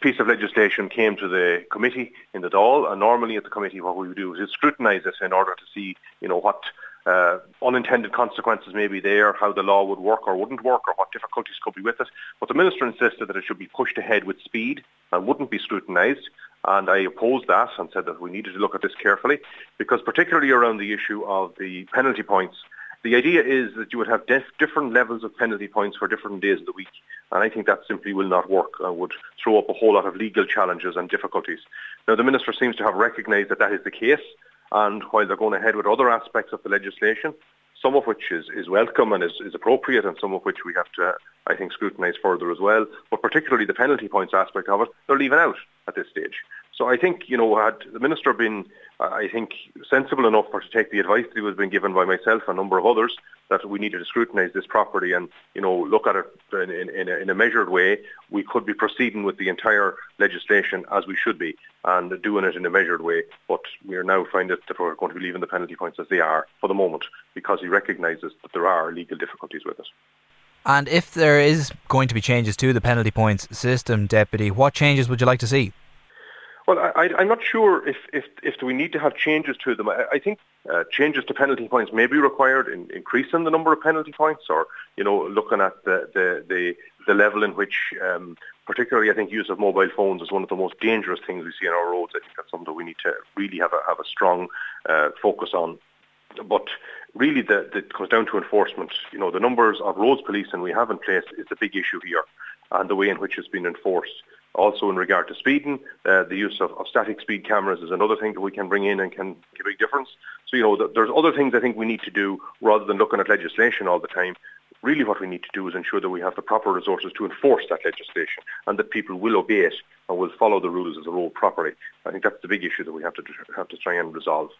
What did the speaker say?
piece of legislation came to the committee in the Dáil, and normally at the committee what we would do is scrutinise it in order to see, you know, what uh, unintended consequences may be there, how the law would work or wouldn't work, or what difficulties could be with it. But the minister insisted that it should be pushed ahead with speed and wouldn't be scrutinised. And I opposed that and said that we needed to look at this carefully, because particularly around the issue of the penalty points, the idea is that you would have dif- different levels of penalty points for different days of the week. And I think that simply will not work and would throw up a whole lot of legal challenges and difficulties. Now, the Minister seems to have recognised that that is the case. And while they're going ahead with other aspects of the legislation, some of which is, is welcome and is, is appropriate and some of which we have to, I think, scrutinise further as well. But particularly the penalty points aspect of it, they're leaving out at this stage. So I think, you know, had the Minister been, I think, sensible enough for to take the advice that he was being given by myself and a number of others that we needed to scrutinise this property and, you know, look at it in, in, in a measured way, we could be proceeding with the entire legislation as we should be and doing it in a measured way. But we are now finding that we're going to be leaving the penalty points as they are for the moment because he recognises that there are legal difficulties with it. And if there is going to be changes to the penalty points system, Deputy, what changes would you like to see? Well, I, am not sure if, if, if we need to have changes to them. I, I think uh, changes to penalty points may be required in increasing the number of penalty points or, you know, looking at the, the, the, the level in which, um, particularly I think use of mobile phones is one of the most dangerous things we see on our roads. I think that's something that we need to really have a, have a strong uh, focus on. But really the, the, it comes down to enforcement. You know, the numbers of roads police and we have in place is the big issue here and the way in which it's been enforced. Also in regard to speeding, uh, the use of, of, static speed cameras is another thing that we can bring in and can make a big difference. So, you know, th- there's other things I think we need to do rather than looking at legislation all the time. Really what we need to do is ensure that we have the proper resources to enforce that legislation and that people will obey it and will follow the rules of the road properly. I think that's the big issue that we have to have to try and resolve.